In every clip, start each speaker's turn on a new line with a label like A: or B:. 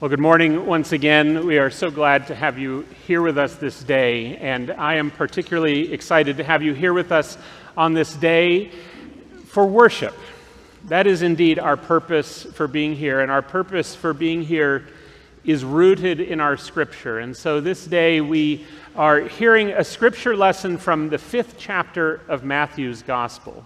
A: Well, good morning once again. We are so glad to have you here with us this day, and I am particularly excited to have you here with us on this day for worship. That is indeed our purpose for being here, and our purpose for being here is rooted in our scripture. And so this day we are hearing a scripture lesson from the fifth chapter of Matthew's Gospel.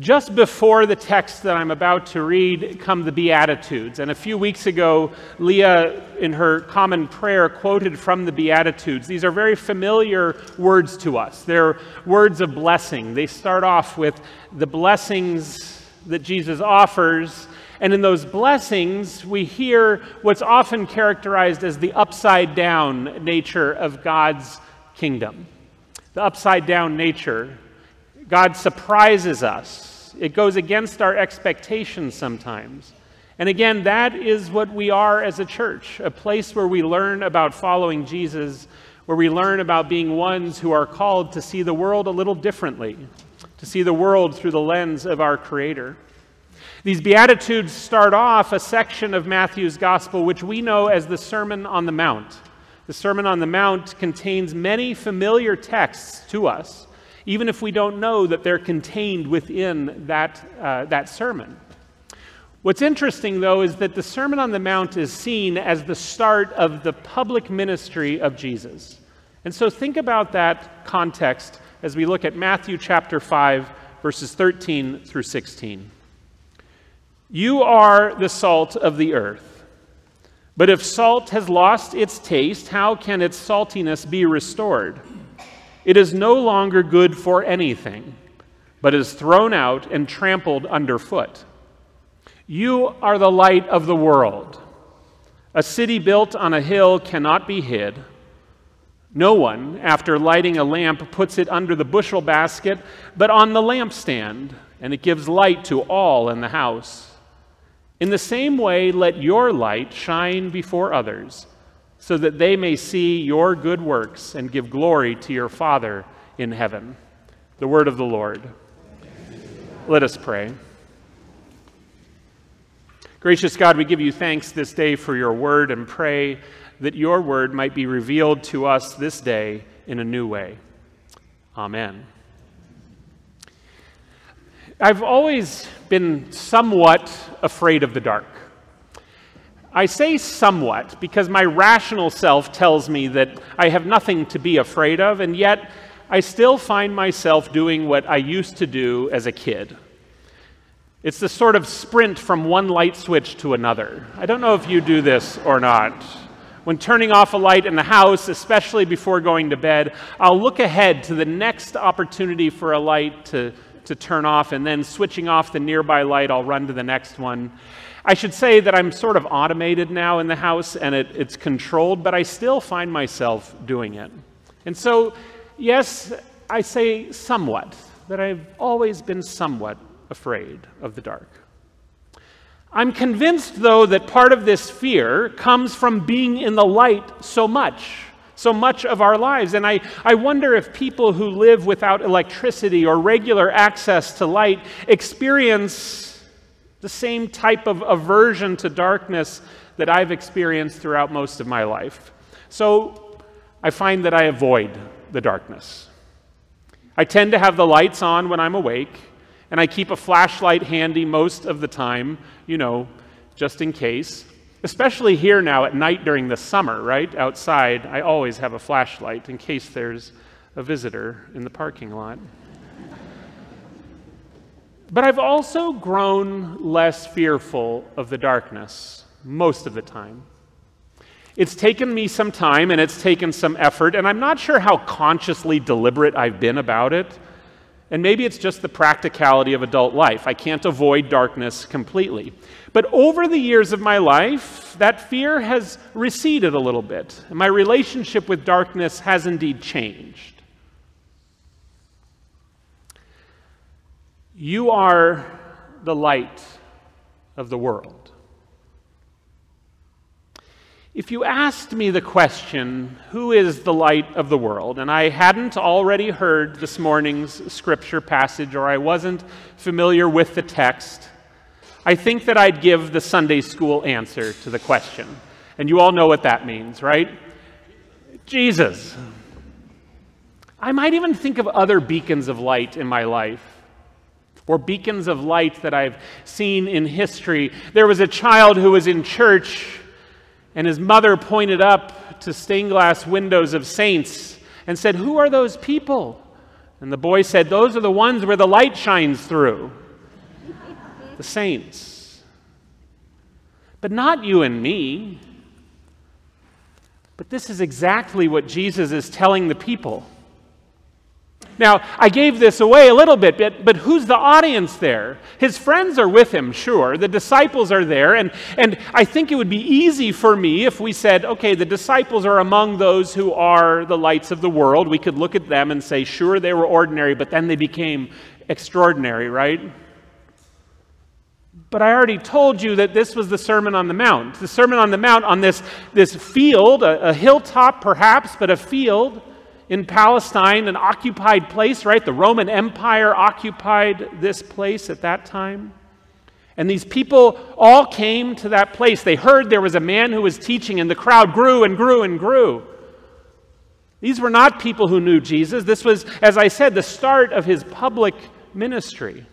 A: Just before the text that I'm about to read come the Beatitudes. And a few weeks ago, Leah, in her common prayer, quoted from the Beatitudes. These are very familiar words to us. They're words of blessing. They start off with the blessings that Jesus offers. And in those blessings, we hear what's often characterized as the upside down nature of God's kingdom. The upside down nature. God surprises us it goes against our expectations sometimes. And again, that is what we are as a church a place where we learn about following Jesus, where we learn about being ones who are called to see the world a little differently, to see the world through the lens of our Creator. These Beatitudes start off a section of Matthew's Gospel which we know as the Sermon on the Mount. The Sermon on the Mount contains many familiar texts to us even if we don't know that they're contained within that, uh, that sermon. What's interesting, though, is that the Sermon on the Mount is seen as the start of the public ministry of Jesus. And so think about that context as we look at Matthew chapter 5, verses 13 through 16. You are the salt of the earth. But if salt has lost its taste, how can its saltiness be restored? It is no longer good for anything, but is thrown out and trampled underfoot. You are the light of the world. A city built on a hill cannot be hid. No one, after lighting a lamp, puts it under the bushel basket, but on the lampstand, and it gives light to all in the house. In the same way, let your light shine before others so that they may see your good works and give glory to your Father in heaven. The word of the Lord. Let us pray. Gracious God, we give you thanks this day for your word and pray that your word might be revealed to us this day in a new way. Amen. I've always been somewhat afraid of the dark. I say somewhat because my rational self tells me that I have nothing to be afraid of, and yet I still find myself doing what I used to do as a kid. It's the sort of sprint from one light switch to another. I don't know if you do this or not. When turning off a light in the house, especially before going to bed, I'll look ahead to the next opportunity for a light to, to turn off, and then switching off the nearby light, I'll run to the next one. I should say that I'm sort of automated now in the house and it, it's controlled, but I still find myself doing it. And so, yes, I say somewhat, that I've always been somewhat afraid of the dark. I'm convinced, though, that part of this fear comes from being in the light so much, so much of our lives. And I, I wonder if people who live without electricity or regular access to light experience the same type of aversion to darkness that I've experienced throughout most of my life. So I find that I avoid the darkness. I tend to have the lights on when I'm awake, and I keep a flashlight handy most of the time, you know, just in case. Especially here now at night during the summer, right? Outside, I always have a flashlight in case there's a visitor in the parking lot. But I've also grown less fearful of the darkness most of the time. It's taken me some time and it's taken some effort, and I'm not sure how consciously deliberate I've been about it. And maybe it's just the practicality of adult life. I can't avoid darkness completely. But over the years of my life, that fear has receded a little bit, and my relationship with darkness has indeed changed. You are the light of the world. If you asked me the question, who is the light of the world, and I hadn't already heard this morning's scripture passage or I wasn't familiar with the text, I think that I'd give the Sunday school answer to the question. And you all know what that means, right? Jesus. I might even think of other beacons of light in my life or beacons of light that I've seen in history. There was a child who was in church, and his mother pointed up to stained glass windows of saints and said, Who are those people? And the boy said, Those are the ones where the light shines through. the saints. But not you and me. But this is exactly what Jesus is telling the people. Now, I gave this away a little bit, but, but who's the audience there? His friends are with him, sure. The disciples are there. And, and I think it would be easy for me if we said, okay, the disciples are among those who are the lights of the world. We could look at them and say, sure, they were ordinary, but then they became extraordinary, right? But I already told you that this was the Sermon on the Mount. The Sermon on the Mount on this, this field, a, a hilltop perhaps, but a field in Palestine, an occupied place, right? The Roman Empire occupied this place at that time. And these people all came to that place. They heard there was a man who was teaching, and the crowd grew and grew and grew. These were not people who knew Jesus. This was, as I said, the start of his public ministry.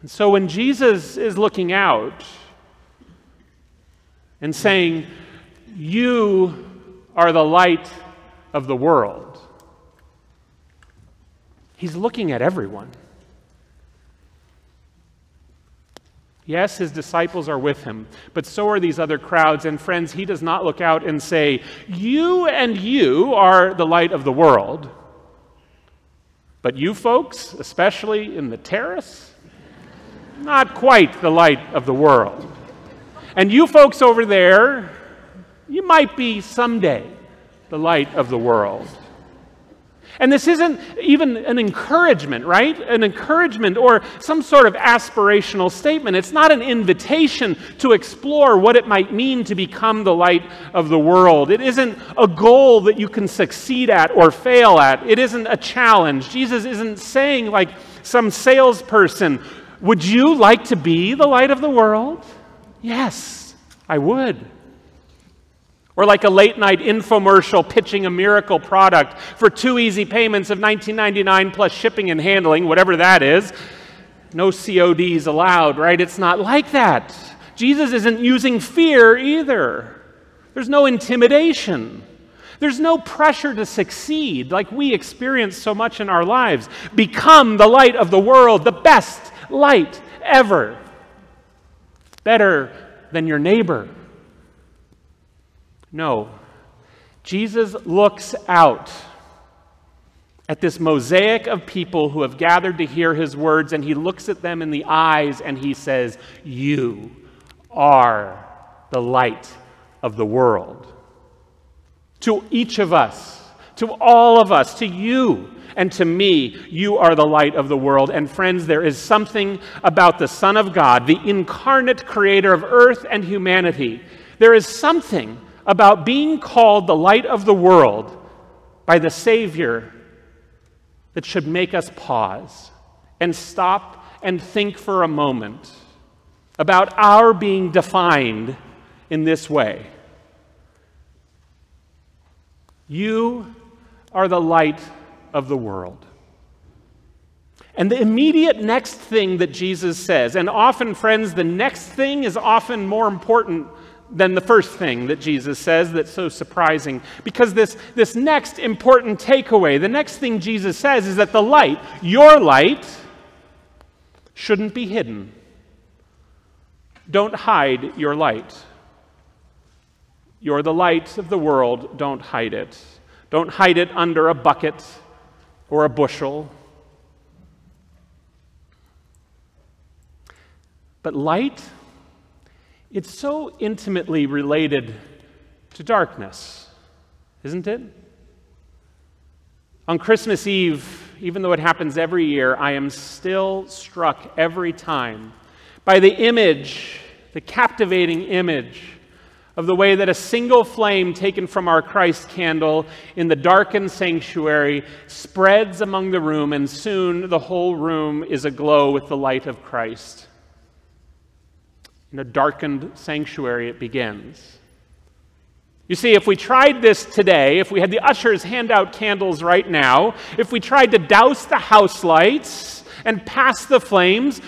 A: And so when Jesus is looking out and saying, you are the light of the world. He's looking at everyone. Yes, his disciples are with him, but so are these other crowds. And friends, he does not look out and say, You and you are the light of the world. But you folks, especially in the terrace, not quite the light of the world. And you folks over there, you might be someday the light of the world. And this isn't even an encouragement, right? An encouragement or some sort of aspirational statement. It's not an invitation to explore what it might mean to become the light of the world. It isn't a goal that you can succeed at or fail at. It isn't a challenge. Jesus isn't saying, like some salesperson, Would you like to be the light of the world? Yes, I would. Or like a late night infomercial pitching a miracle product for two easy payments of $19.99 plus shipping and handling, whatever that is. No CODs allowed, right? It's not like that. Jesus isn't using fear either. There's no intimidation. There's no pressure to succeed like we experience so much in our lives. Become the light of the world, the best light ever. Better than your neighbor no. Jesus looks out at this mosaic of people who have gathered to hear his words, and he looks at them in the eyes and he says, You are the light of the world. To each of us, to all of us, to you and to me, you are the light of the world. And friends, there is something about the Son of God, the incarnate creator of earth and humanity. There is something about being called the light of the world by the Savior that should make us pause and stop and think for a moment about our being defined in this way. You are the light of the world. And the immediate next thing that Jesus says, and often, friends, the next thing is often more important than the first thing that Jesus says that's so surprising. Because this, this next important takeaway, the next thing Jesus says is that the light, your light, shouldn't be hidden. Don't hide your light. You're the light of the world, don't hide it. Don't hide it under a bucket or a bushel. But light it's so intimately related to darkness, isn't it? On Christmas Eve, even though it happens every year, I am still struck every time by the image, the captivating image of the way that a single flame taken from our Christ candle in the darkened sanctuary spreads among the room, and soon the whole room is aglow with the light of Christ. In a darkened sanctuary, it begins. You see, if we tried this today, if we had the ushers hand out candles right now, if we tried to douse the house lights and pass the flames,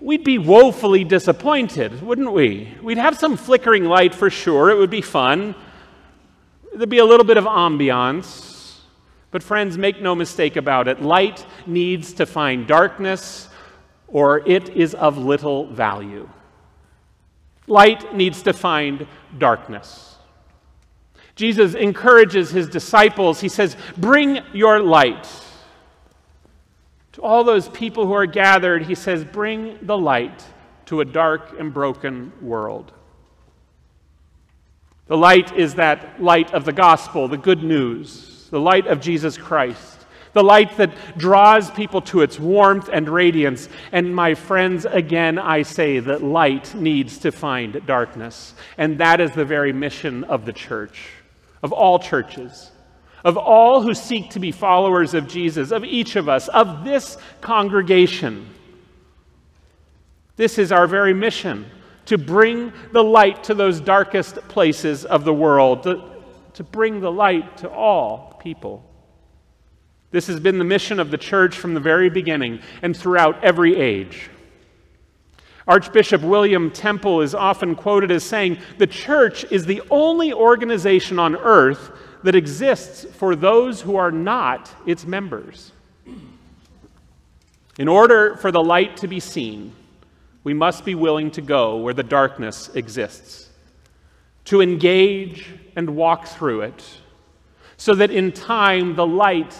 A: we'd be woefully disappointed, wouldn't we? We'd have some flickering light for sure. It would be fun. There'd be a little bit of ambiance. But, friends, make no mistake about it light needs to find darkness, or it is of little value. Light needs to find darkness. Jesus encourages his disciples. He says, Bring your light. To all those people who are gathered, he says, Bring the light to a dark and broken world. The light is that light of the gospel, the good news, the light of Jesus Christ, the light that draws people to its warmth and radiance. And my friends, again, I say that light needs to find darkness. And that is the very mission of the church, of all churches of all who seek to be followers of Jesus, of each of us, of this congregation. This is our very mission to bring the light to those darkest places of the world, to, to bring the light to all people. This has been the mission of the church from the very beginning and throughout every age. Archbishop William Temple is often quoted as saying, The church is the only organization on earth that exists for those who are not its members. In order for the light to be seen, we must be willing to go where the darkness exists, to engage and walk through it, so that in time the light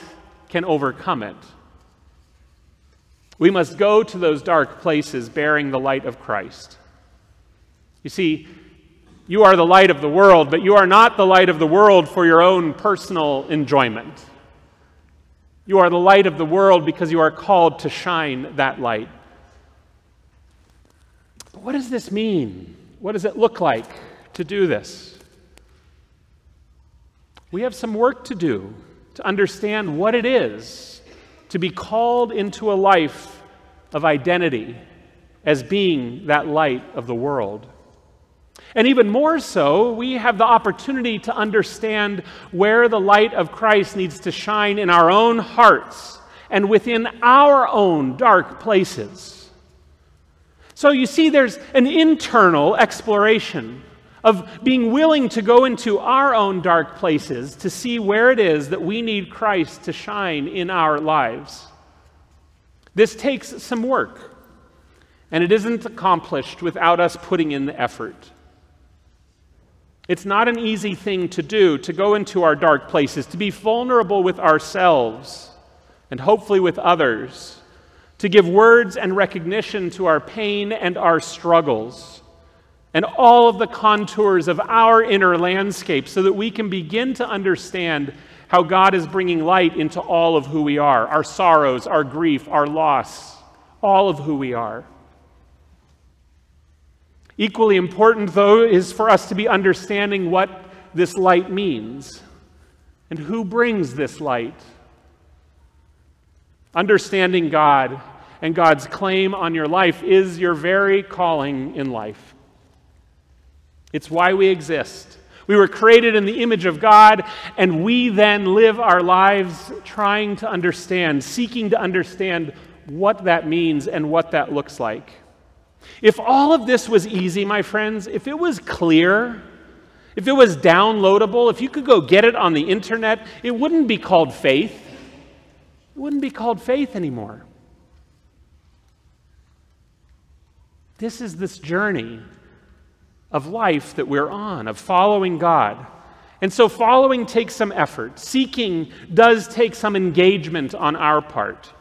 A: can overcome it. We must go to those dark places bearing the light of Christ. You see, you are the light of the world, but you are not the light of the world for your own personal enjoyment. You are the light of the world because you are called to shine that light. But what does this mean? What does it look like to do this? We have some work to do to understand what it is to be called into a life of identity as being that light of the world. And even more so, we have the opportunity to understand where the light of Christ needs to shine in our own hearts and within our own dark places. So you see, there's an internal exploration of being willing to go into our own dark places to see where it is that we need Christ to shine in our lives. This takes some work, and it isn't accomplished without us putting in the effort. It's not an easy thing to do to go into our dark places, to be vulnerable with ourselves and hopefully with others, to give words and recognition to our pain and our struggles and all of the contours of our inner landscape so that we can begin to understand how God is bringing light into all of who we are our sorrows, our grief, our loss, all of who we are. Equally important, though, is for us to be understanding what this light means and who brings this light. Understanding God and God's claim on your life is your very calling in life. It's why we exist. We were created in the image of God, and we then live our lives trying to understand, seeking to understand what that means and what that looks like. If all of this was easy, my friends, if it was clear, if it was downloadable, if you could go get it on the internet, it wouldn't be called faith. It wouldn't be called faith anymore. This is this journey of life that we're on, of following God. And so, following takes some effort. Seeking does take some engagement on our part.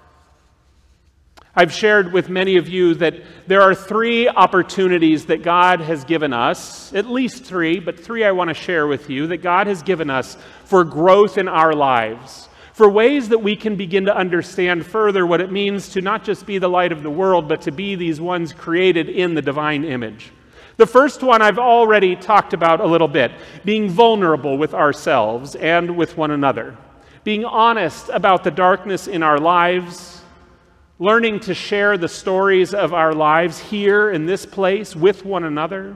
A: I've shared with many of you that there are three opportunities that God has given us, at least three, but three I want to share with you that God has given us for growth in our lives, for ways that we can begin to understand further what it means to not just be the light of the world, but to be these ones created in the divine image. The first one I've already talked about a little bit being vulnerable with ourselves and with one another, being honest about the darkness in our lives, learning to share the stories of our lives here in this place with one another,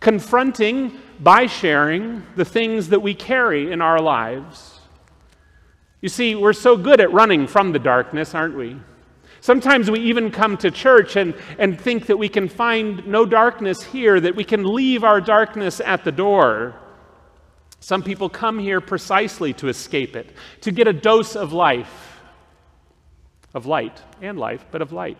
A: confronting by sharing the things that we carry in our lives. You see, we're so good at running from the darkness, aren't we? Sometimes we even come to church and, and think that we can find no darkness here, that we can leave our darkness at the door. Some people come here precisely to escape it, to get a dose of life, of light and life, but of light.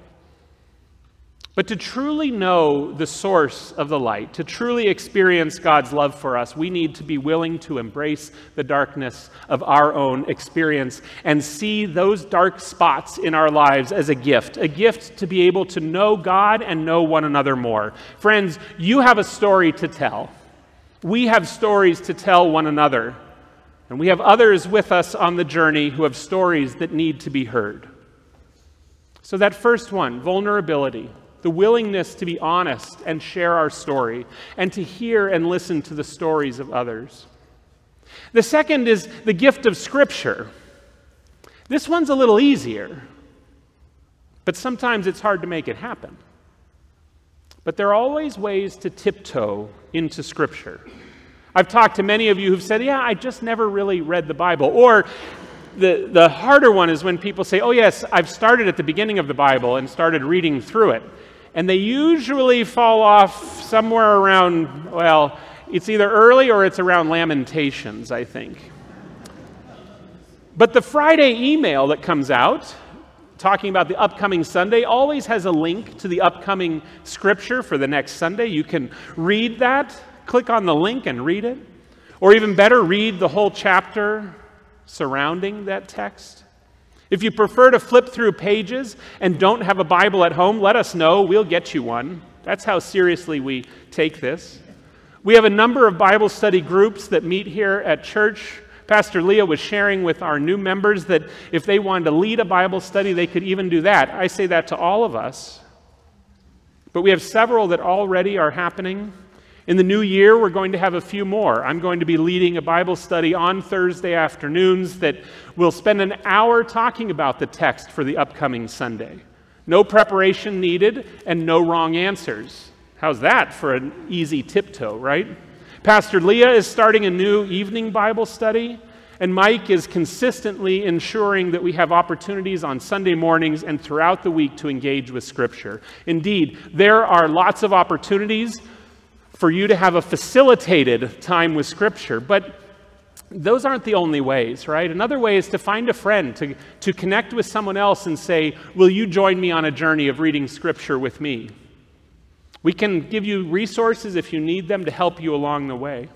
A: But to truly know the source of the light, to truly experience God's love for us, we need to be willing to embrace the darkness of our own experience and see those dark spots in our lives as a gift, a gift to be able to know God and know one another more. Friends, you have a story to tell. We have stories to tell one another. And we have others with us on the journey who have stories that need to be heard. So, that first one, vulnerability the willingness to be honest and share our story, and to hear and listen to the stories of others. The second is the gift of Scripture. This one's a little easier, but sometimes it's hard to make it happen. But there are always ways to tiptoe into Scripture. I've talked to many of you who've said, Yeah, I just never really read the Bible. Or the, the harder one is when people say, Oh, yes, I've started at the beginning of the Bible and started reading through it and they usually fall off somewhere around, well, it's either early or it's around Lamentations, I think. But the Friday email that comes out talking about the upcoming Sunday always has a link to the upcoming scripture for the next Sunday. You can read that, click on the link and read it. Or even better, read the whole chapter surrounding that text. If you prefer to flip through pages and don't have a Bible at home, let us know. We'll get you one. That's how seriously we take this. We have a number of Bible study groups that meet here at church. Pastor Leah was sharing with our new members that if they wanted to lead a Bible study, they could even do that. I say that to all of us. But we have several that already are happening. In the new year, we're going to have a few more. I'm going to be leading a Bible study on Thursday afternoons that will spend an hour talking about the text for the upcoming Sunday. No preparation needed and no wrong answers. How's that for an easy tiptoe, right? Pastor Leah is starting a new evening Bible study, and Mike is consistently ensuring that we have opportunities on Sunday mornings and throughout the week to engage with Scripture. Indeed, there are lots of opportunities for you to have a facilitated time with Scripture. But those aren't the only ways, right? Another way is to find a friend, to, to connect with someone else and say, Will you join me on a journey of reading Scripture with me? We can give you resources if you need them to help you along the way.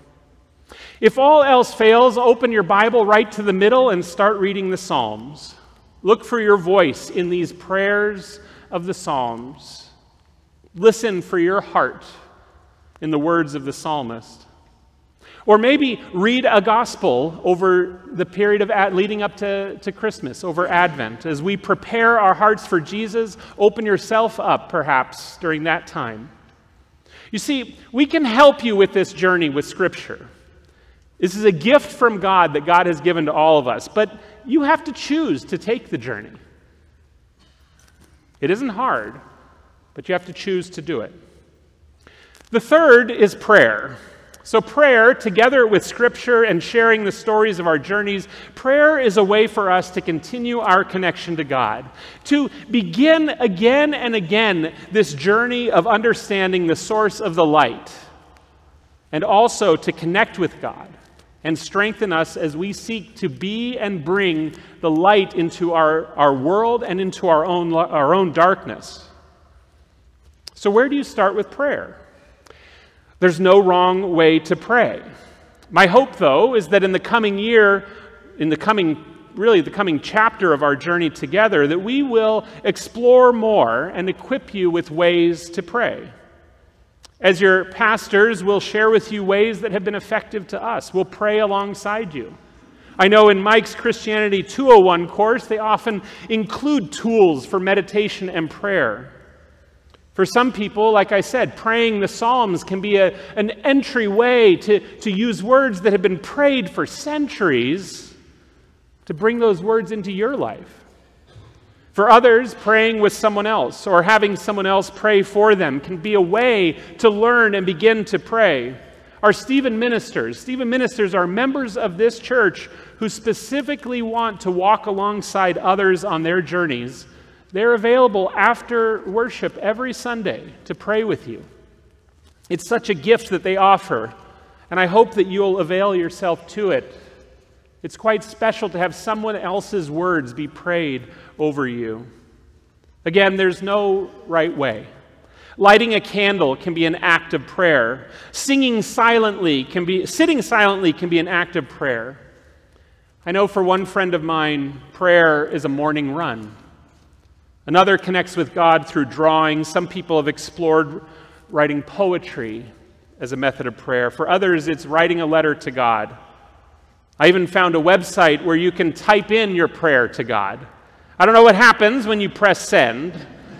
A: If all else fails, open your Bible right to the middle and start reading the Psalms. Look for your voice in these prayers of the Psalms. Listen for your heart in the words of the psalmist. Or maybe read a gospel over the period of ad, leading up to, to Christmas, over Advent. As we prepare our hearts for Jesus, open yourself up perhaps during that time. You see, we can help you with this journey with Scripture. This is a gift from God that God has given to all of us, but you have to choose to take the journey. It isn't hard, but you have to choose to do it. The third is prayer. So, prayer, together with Scripture and sharing the stories of our journeys, prayer is a way for us to continue our connection to God, to begin again and again this journey of understanding the source of the light, and also to connect with God and strengthen us as we seek to be and bring the light into our, our world and into our own, our own darkness. So, where do you start with prayer? There's no wrong way to pray. My hope, though, is that in the coming year, in the coming really the coming chapter of our journey together, that we will explore more and equip you with ways to pray. As your pastors, we'll share with you ways that have been effective to us. We'll pray alongside you. I know in Mike's Christianity 201 course, they often include tools for meditation and prayer. For some people, like I said, praying the Psalms can be a, an entryway to, to use words that have been prayed for centuries to bring those words into your life. For others, praying with someone else or having someone else pray for them can be a way to learn and begin to pray. Our Stephen ministers, Stephen ministers are members of this church who specifically want to walk alongside others on their journeys. They're available after worship every Sunday to pray with you. It's such a gift that they offer, and I hope that you'll avail yourself to it. It's quite special to have someone else's words be prayed over you. Again, there's no right way. Lighting a candle can be an act of prayer. Singing silently can be sitting silently can be an act of prayer. I know for one friend of mine, prayer is a morning run. Another connects with God through drawing. Some people have explored writing poetry as a method of prayer. For others, it's writing a letter to God. I even found a website where you can type in your prayer to God. I don't know what happens when you press send,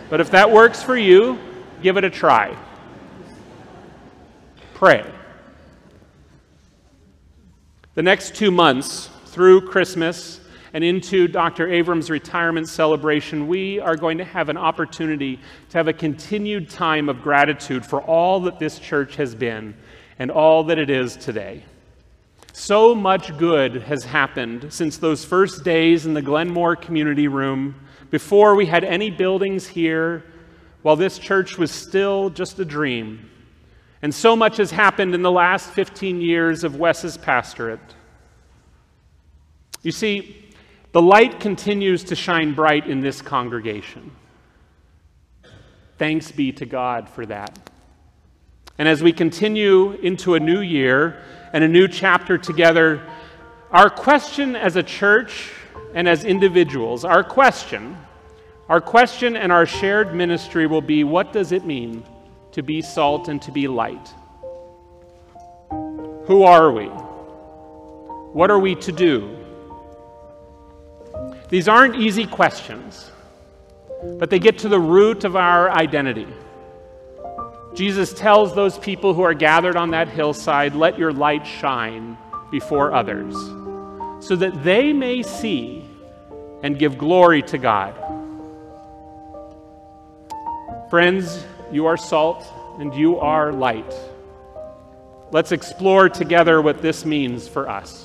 A: but if that works for you, give it a try. Pray. The next two months, through Christmas and into Dr. Abrams' retirement celebration, we are going to have an opportunity to have a continued time of gratitude for all that this church has been and all that it is today. So much good has happened since those first days in the Glenmore Community Room, before we had any buildings here, while this church was still just a dream. And so much has happened in the last 15 years of Wes's pastorate. You see, the light continues to shine bright in this congregation. Thanks be to God for that. And as we continue into a new year, and a new chapter together, our question as a church and as individuals, our question, our question and our shared ministry will be what does it mean to be salt and to be light? Who are we? What are we to do? These aren't easy questions, but they get to the root of our identity. Jesus tells those people who are gathered on that hillside, Let your light shine before others, so that they may see and give glory to God. Friends, you are salt and you are light. Let's explore together what this means for us.